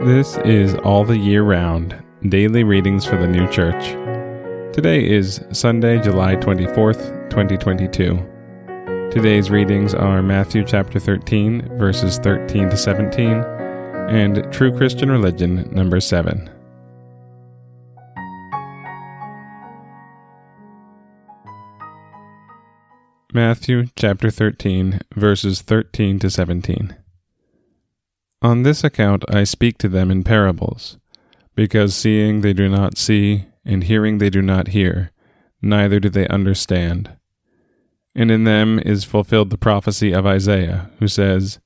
This is All the Year Round Daily Readings for the New Church. Today is Sunday, July 24th, 2022. Today's readings are Matthew chapter 13, verses 13 to 17, and True Christian Religion, number 7. Matthew chapter 13, verses 13 to 17. On this account I speak to them in parables, because seeing they do not see, and hearing they do not hear, neither do they understand. And in them is fulfilled the prophecy of Isaiah, who says,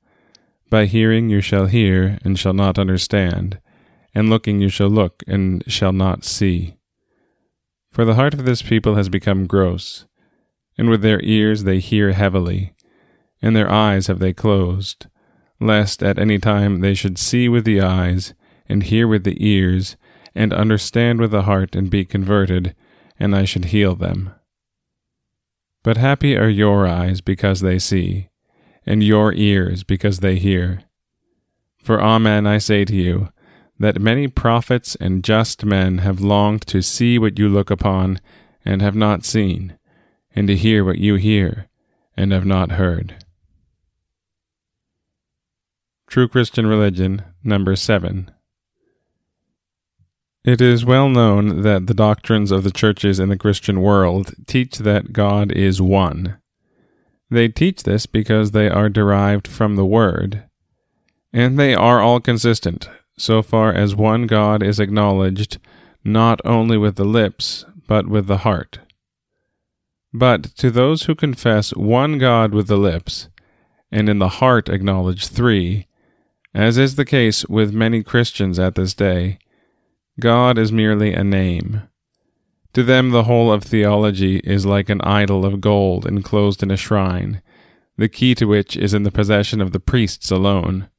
By hearing you shall hear, and shall not understand, and looking you shall look, and shall not see. For the heart of this people has become gross, and with their ears they hear heavily, and their eyes have they closed lest at any time they should see with the eyes, and hear with the ears, and understand with the heart, and be converted, and I should heal them. But happy are your eyes because they see, and your ears because they hear. For amen I say to you, that many prophets and just men have longed to see what you look upon, and have not seen, and to hear what you hear, and have not heard. True Christian Religion, number 7. It is well known that the doctrines of the churches in the Christian world teach that God is one. They teach this because they are derived from the Word, and they are all consistent, so far as one God is acknowledged not only with the lips, but with the heart. But to those who confess one God with the lips, and in the heart acknowledge three, as is the case with many Christians at this day, God is merely a name. To them, the whole of theology is like an idol of gold enclosed in a shrine, the key to which is in the possession of the priests alone.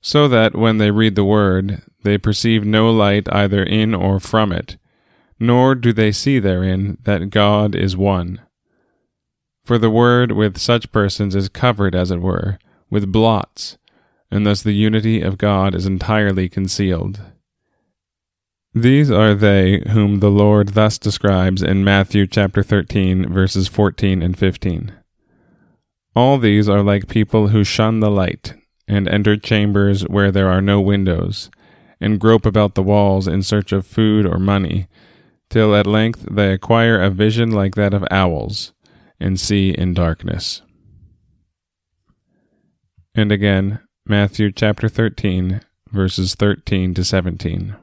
So that when they read the Word, they perceive no light either in or from it, nor do they see therein that God is one. For the Word with such persons is covered, as it were, with blots and thus the unity of God is entirely concealed. These are they whom the Lord thus describes in Matthew chapter 13 verses 14 and 15. All these are like people who shun the light and enter chambers where there are no windows and grope about the walls in search of food or money till at length they acquire a vision like that of owls and see in darkness. And again, Matthew chapter 13, verses 13 to 17.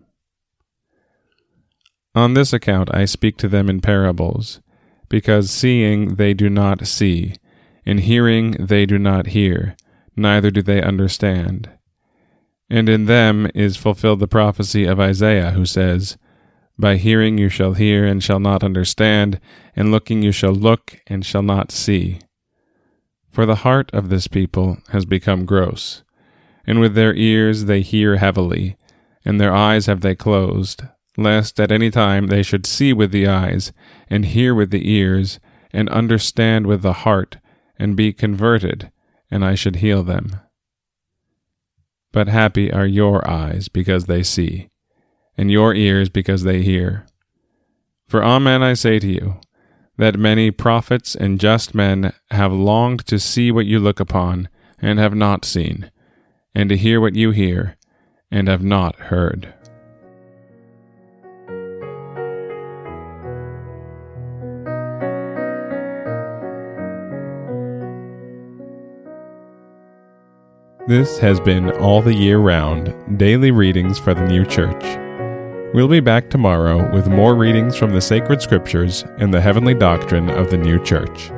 On this account I speak to them in parables, because seeing they do not see, and hearing they do not hear, neither do they understand. And in them is fulfilled the prophecy of Isaiah, who says, By hearing you shall hear and shall not understand, and looking you shall look and shall not see. For the heart of this people has become gross and with their ears they hear heavily, and their eyes have they closed, lest at any time they should see with the eyes, and hear with the ears, and understand with the heart, and be converted, and I should heal them. But happy are your eyes because they see, and your ears because they hear. For amen I say to you, that many prophets and just men have longed to see what you look upon, and have not seen and to hear what you hear and have not heard. This has been All the Year Round Daily Readings for the New Church. We'll be back tomorrow with more readings from the sacred scriptures and the heavenly doctrine of the new church.